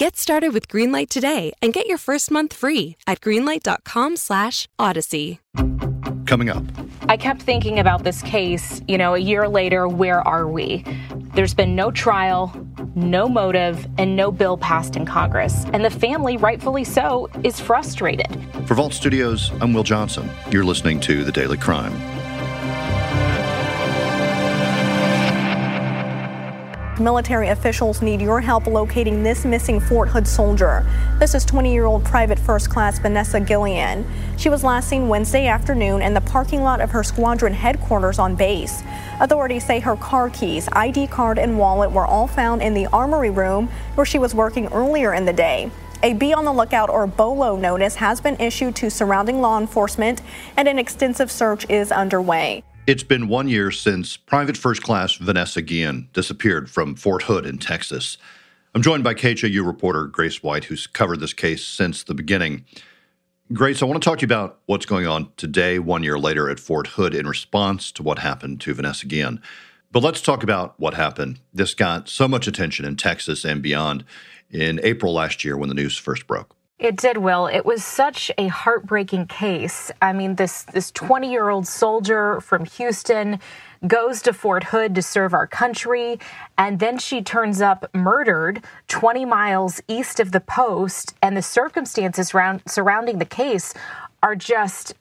Get started with Greenlight today and get your first month free at greenlight.com/odyssey. Coming up. I kept thinking about this case, you know, a year later, where are we? There's been no trial, no motive, and no bill passed in Congress. And the family, rightfully so, is frustrated. For Vault Studios, I'm Will Johnson. You're listening to The Daily Crime. Military officials need your help locating this missing Fort Hood soldier. This is 20 year old Private First Class Vanessa Guillen. She was last seen Wednesday afternoon in the parking lot of her squadron headquarters on base. Authorities say her car keys, ID card, and wallet were all found in the armory room where she was working earlier in the day. A be on the lookout or BOLO notice has been issued to surrounding law enforcement and an extensive search is underway. It's been one year since Private First Class Vanessa Guillen disappeared from Fort Hood in Texas. I'm joined by KHOU reporter Grace White, who's covered this case since the beginning. Grace, I want to talk to you about what's going on today, one year later at Fort Hood, in response to what happened to Vanessa Guillen. But let's talk about what happened. This got so much attention in Texas and beyond in April last year when the news first broke. It did, Will. It was such a heartbreaking case. I mean, this this 20 year old soldier from Houston goes to Fort Hood to serve our country, and then she turns up murdered 20 miles east of the post, and the circumstances around, surrounding the case are just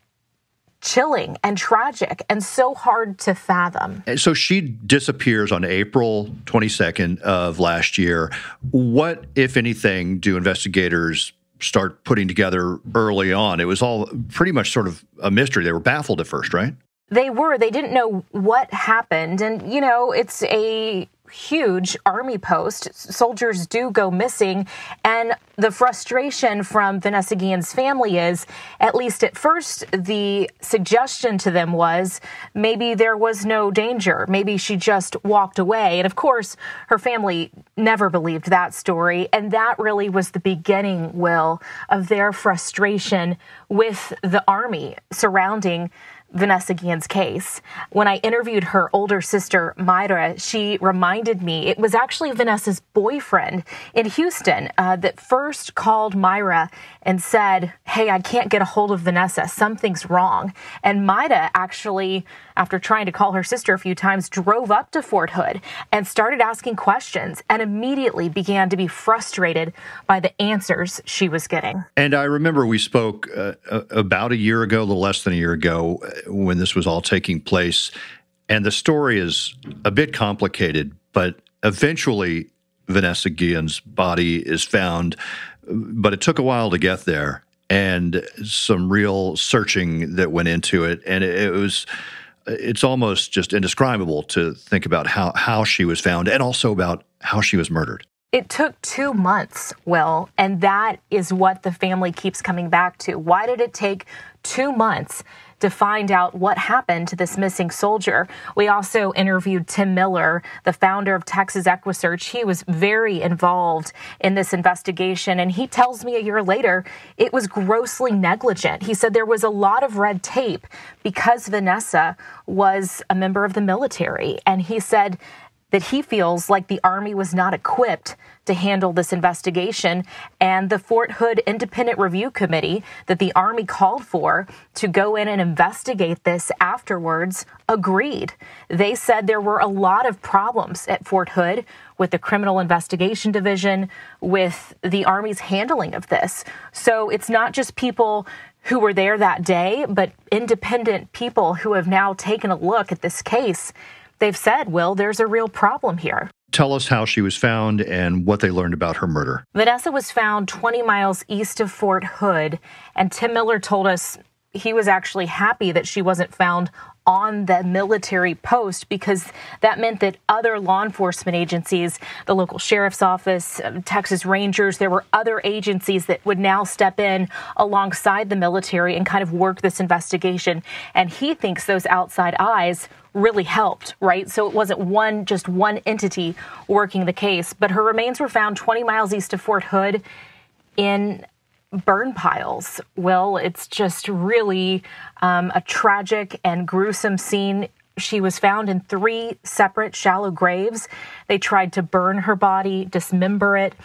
chilling and tragic and so hard to fathom. So she disappears on April 22nd of last year. What, if anything, do investigators start putting together early on. It was all pretty much sort of a mystery. They were baffled at first, right? They were. They didn't know what happened. And, you know, it's a huge army post. Soldiers do go missing. And the frustration from Vanessa Guillen's family is, at least at first, the suggestion to them was maybe there was no danger. Maybe she just walked away. And of course, her family never believed that story. And that really was the beginning, Will, of their frustration with the army surrounding Vanessa Guillen's case. When I interviewed her older sister, Mayra, she reminded me it was actually Vanessa's boyfriend in Houston uh, that first called Mayra and said, Hey, I can't get a hold of Vanessa. Something's wrong. And Mayra actually, after trying to call her sister a few times, drove up to Fort Hood and started asking questions and immediately began to be frustrated by the answers she was getting. And I remember we spoke uh, about a year ago, a little less than a year ago, when this was all taking place. And the story is a bit complicated, but eventually Vanessa Guillen's body is found. But it took a while to get there and some real searching that went into it. And it, was, it's almost just indescribable to think about how, how she was found and also about how she was murdered. It took two months, Will, and that is what the family keeps coming back to. Why did it take two months to find out what happened to this missing soldier. We also interviewed Tim Miller, the founder of Texas EquuSearch. He was very involved in this investigation, and he tells me a year later it was grossly negligent. He said there was a lot of red tape because Vanessa was a member of the military, and he said that he feels like the Army was not equipped to handle this investigation. And the Fort Hood Independent Review Committee that the Army called for to go in and investigate this afterwards agreed. They said there were a lot of problems at Fort Hood with the Criminal Investigation Division, with the Army's handling of this. So it's not just people who were there that day, but independent people who have now taken a look at this case they've said, Will, there's a real problem here. Tell us how she was found and what they learned about her murder. Vanessa was found 20 miles east of Fort Hood, and Tim Miller told us he was actually happy that she wasn't found on the military post because that meant that other law enforcement agencies, the local sheriff's office, um, Texas Rangers, there were other agencies that would now step in alongside the military and kind of work this investigation. And he thinks those outside eyes really helped, right? So it wasn't one, just one entity working the case. But her remains were found 20 miles east of Fort Hood in burn piles. Will, it's just really um, a tragic and gruesome scene. She was found in three separate shallow graves. They tried to burn her body, dismember it,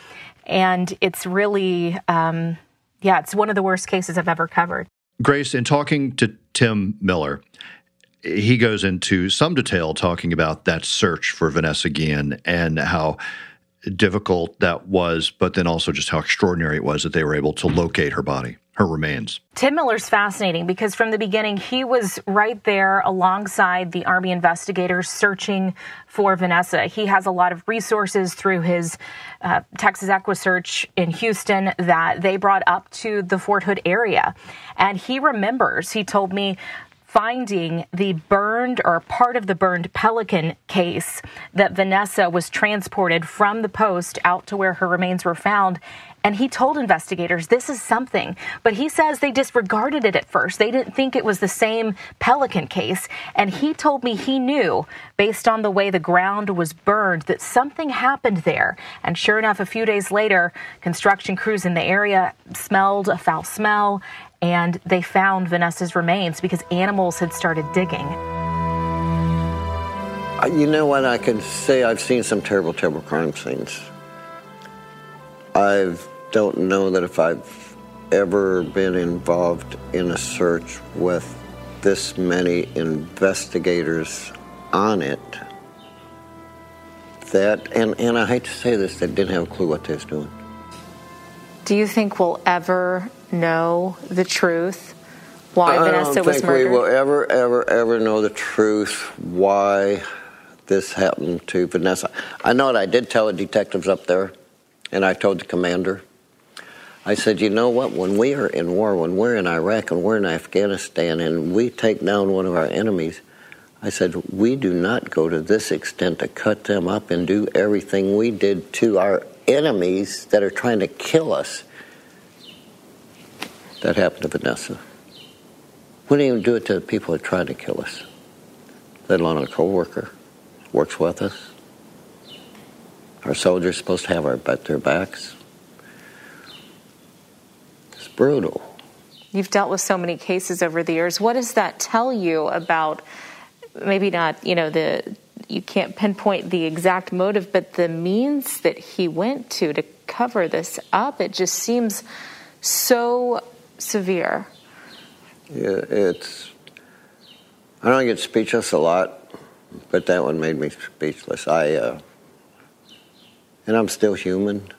and it's really, um, yeah, it's one of the worst cases I've ever covered. Grace, in talking to Tim Miller, he goes into some detail talking about that search for Vanessa Guillen and how difficult that was, but then also just how extraordinary it was that they were able to locate her body, her remains. Tim Miller's fascinating because from the beginning, he was right there alongside the Army investigators searching for Vanessa. He has a lot of resources through his uh, Texas EquuSearch in Houston that they brought up to the Fort Hood area. And he remembers, he told me, finding the burned or part of the burned Pelican case that Vanessa was transported from the post out to where her remains were found. And he told investigators this is something, but he says they disregarded it at first. They didn't think it was the same Pelican case. And he told me he knew, based on the way the ground was burned, that something happened there. And sure enough, a few days later, construction crews in the area smelled a foul smell and they found Vanessa's remains because animals had started digging. Uh, you know what? I can say I've seen some terrible, terrible crime scenes. I don't know that if I've ever been involved in a search with this many investigators on it that, and, and I hate to say this, they didn't have a clue what they was doing. Do you think we'll ever know the truth? Why I Vanessa don't was think murdered? we will ever, ever, ever know the truth why this happened to Vanessa. I know it. I did tell the detectives up there, and I told the commander. I said, you know what? When we are in war, when we're in Iraq and we're in Afghanistan, and we take down one of our enemies, I said, we do not go to this extent to cut them up and do everything we did to our enemies that are trying to kill us. That happened to Vanessa. We didn't even do it to the people that tried to kill us, let alone a co-worker works with us. Our soldiers supposed to have our their backs. It's brutal. You've dealt with so many cases over the years. What does that tell you about maybe not, you know, the you can't pinpoint the exact motive, but the means that he went to to cover this up? It just seems so severe. Yeah, it's. I don't get speechless a lot, but that one made me speechless. I, uh, and I'm still human,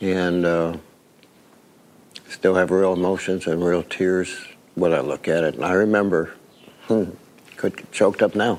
and uh, still have real emotions and real tears when I look at it. And I remember, hmm, could choked up now.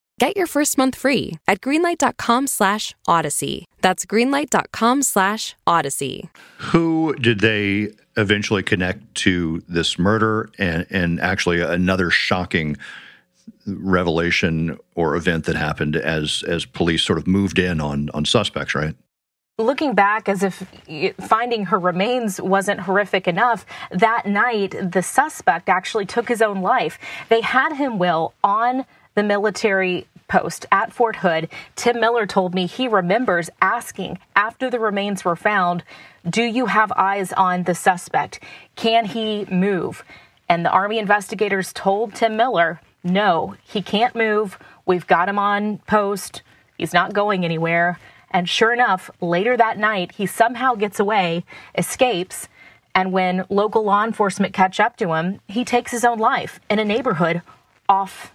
Get your first month free at greenlight.com slash odyssey. That's greenlight.com slash odyssey. Who did they eventually connect to this murder and, and actually another shocking revelation or event that happened as as police sort of moved in on on suspects, right? looking back as if finding her remains wasn't horrific enough, that night the suspect actually took his own life. They had him, Will, on the military post at Fort Hood. Tim Miller told me he remembers asking after the remains were found, Do you have eyes on the suspect? Can he move? And the Army investigators told Tim Miller, No, he can't move. We've got him on post. He's not going anywhere. And sure enough, later that night, he somehow gets away, escapes, and when local law enforcement catch up to him, he takes his own life in a neighborhood off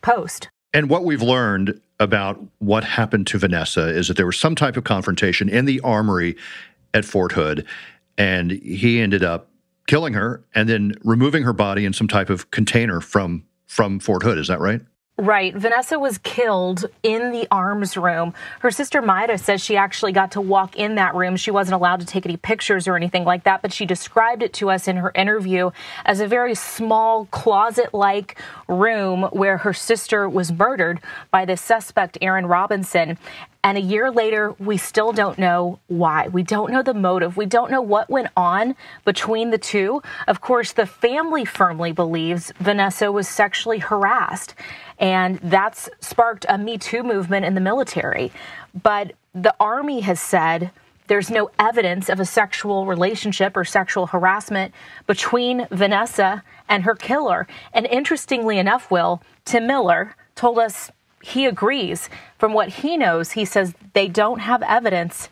post. And what we've learned about what happened to Vanessa is that there was some type of confrontation in the armory at Fort Hood, and he ended up killing her and then removing her body in some type of container from from Fort Hood. Is that right? Right. Vanessa was killed in the arms room. Her sister Mayra says she actually got to walk in that room. She wasn't allowed to take any pictures or anything like that, but she described it to us in her interview as a very small closet like room where her sister was murdered by the suspect, Aaron Robinson. And a year later, we still don't know why. We don't know the motive. We don't know what went on between the two. Of course, the family firmly believes Vanessa was sexually harassed. And that's sparked a Me Too movement in the military. But the Army has said there's no evidence of a sexual relationship or sexual harassment between Vanessa and her killer. And interestingly enough, Will, Tim Miller told us he agrees. From what he knows, he says they don't have evidence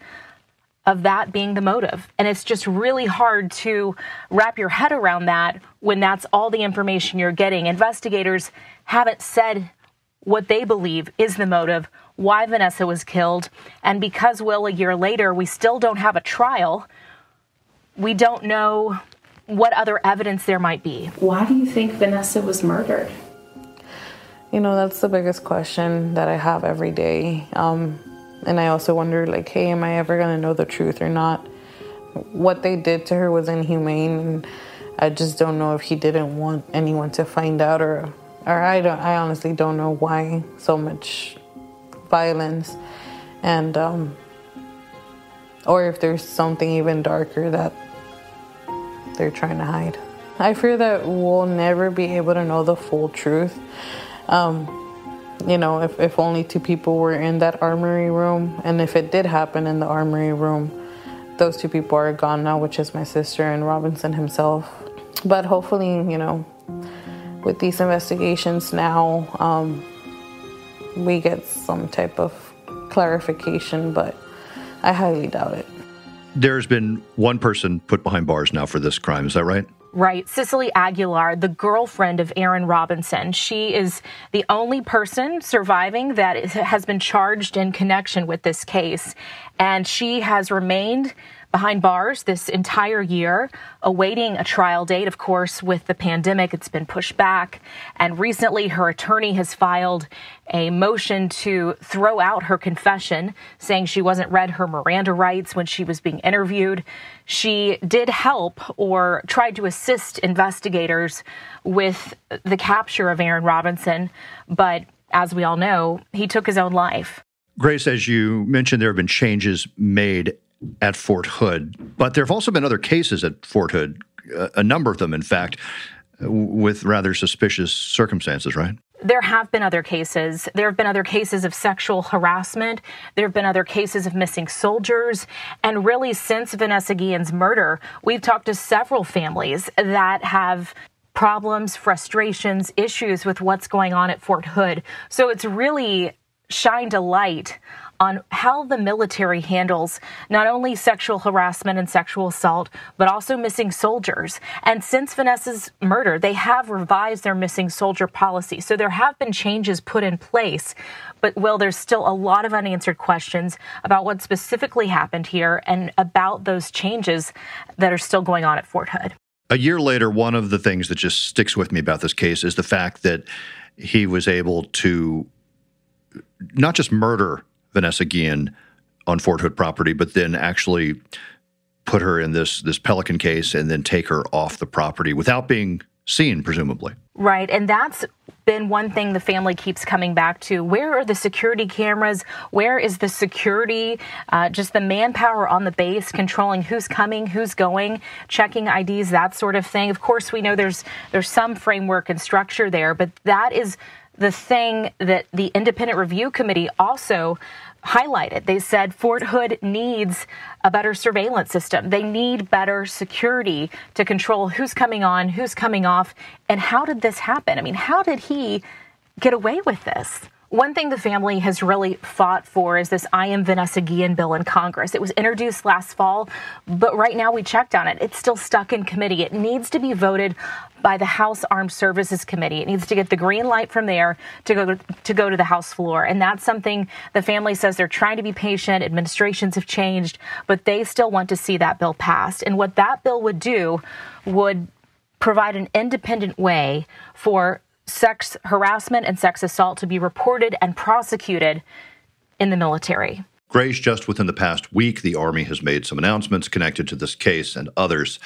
of that being the motive. And it's just really hard to wrap your head around that when that's all the information you're getting. Investigators haven't said what they believe is the motive, why Vanessa was killed. And because, Will, a year later, we still don't have a trial, we don't know what other evidence there might be. Why do you think Vanessa was murdered? You know, that's the biggest question that I have every day. Um, and I also wonder, like, hey, am I ever going to know the truth or not? What they did to her was inhumane, and I just don't know if he didn't want anyone to find out, or, or I don't. I honestly don't know why so much violence, and um, or if there's something even darker that they're trying to hide. I fear that we'll never be able to know the full truth. Um, you know, if, if only two people were in that armory room, and if it did happen in the armory room, those two people are gone now, which is my sister and Robinson himself. But hopefully, you know, with these investigations now, um, we get some type of clarification, but I highly doubt it. There's been one person put behind bars now for this crime. Is that right? Right. Cecily Aguilar, the girlfriend of Aaron Robinson. She is the only person surviving that has been charged in connection with this case. And she has remained behind bars this entire year, awaiting a trial date. Of course, with the pandemic, it's been pushed back. And recently, her attorney has filed a motion to throw out her confession, saying she wasn't read her Miranda rights when she was being interviewed. She did help or tried to assist investigators with the capture of Aaron Robinson, but as we all know, he took his own life. Grace, as you mentioned, there have been changes made at Fort Hood, but there have also been other cases at Fort Hood, uh, a number of them, in fact, uh, with rather suspicious circumstances, right? There have been other cases. There have been other cases of sexual harassment. There have been other cases of missing soldiers. And really, since Vanessa Guillen's murder, we've talked to several families that have problems, frustrations, issues with what's going on at Fort Hood. So it's really shined a light on how the military handles not only sexual harassment and sexual assault, but also missing soldiers. And since Vanessa's murder, they have revised their missing soldier policy. So there have been changes put in place. But, Will, there's still a lot of unanswered questions about what specifically happened here and about those changes that are still going on at Fort Hood. A year later, one of the things that just sticks with me about this case is the fact that he was able to not just murder Vanessa Guillen on Fort Hood property, but then actually put her in this this Pelican case and then take her off the property without being seen, presumably. Right, and that's been one thing the family keeps coming back to. Where are the security cameras? Where is the security, uh, just the manpower on the base controlling who's coming, who's going, checking IDs, that sort of thing? Of course, we know there's there's some framework and structure there, but that is the thing that the independent review committee also highlighted. They said Fort Hood needs a better surveillance system. They need better security to control who's coming on, who's coming off. And how did this happen? I mean, how did he get away with this? One thing the family has really fought for is this I Am Vanessa Guillen bill in Congress. It was introduced last fall, but right now we checked on it. It's still stuck in committee. It needs to be voted by the House Armed Services Committee. It needs to get the green light from there to go to go to the House floor. And that's something the family says they're trying to be patient. Administrations have changed, but they still want to see that bill passed. And what that bill would do would provide an independent way for sex harassment and sex assault to be reported and prosecuted in the military. Grace, just within the past week, the Army has made some announcements connected to this case and others.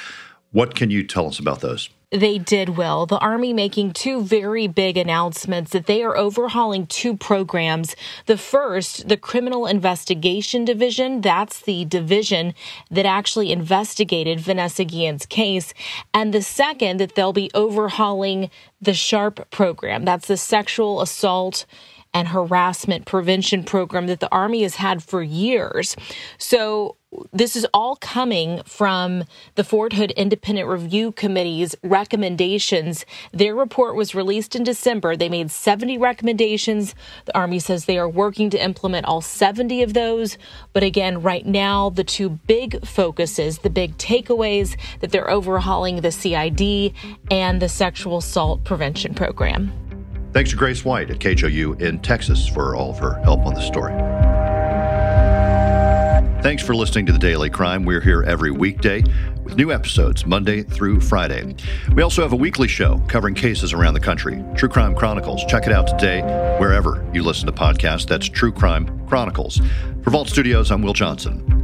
What can you tell us about those? They did well. The Army making two very big announcements that they are overhauling two programs. The first, the Criminal Investigation Division, that's the division that actually investigated Vanessa Guillen's case. And the second, that they'll be overhauling the SHARP program, that's the sexual assault and harassment prevention program that the Army has had for years. So, this is all coming from the Fort Hood Independent Review Committee's recommendations. Their report was released in December. They made 70 recommendations. The Army says they are working to implement all 70 of those. But again, right now, the two big focuses, the big takeaways that they're overhauling the CID and the sexual assault prevention program. Thanks to Grace White at KHOU in Texas for all of her help on this story. Thanks for listening to The Daily Crime. We're here every weekday with new episodes Monday through Friday. We also have a weekly show covering cases around the country, True Crime Chronicles. Check it out today wherever you listen to podcasts. That's True Crime Chronicles. For Vault Studios, I'm Will Johnson.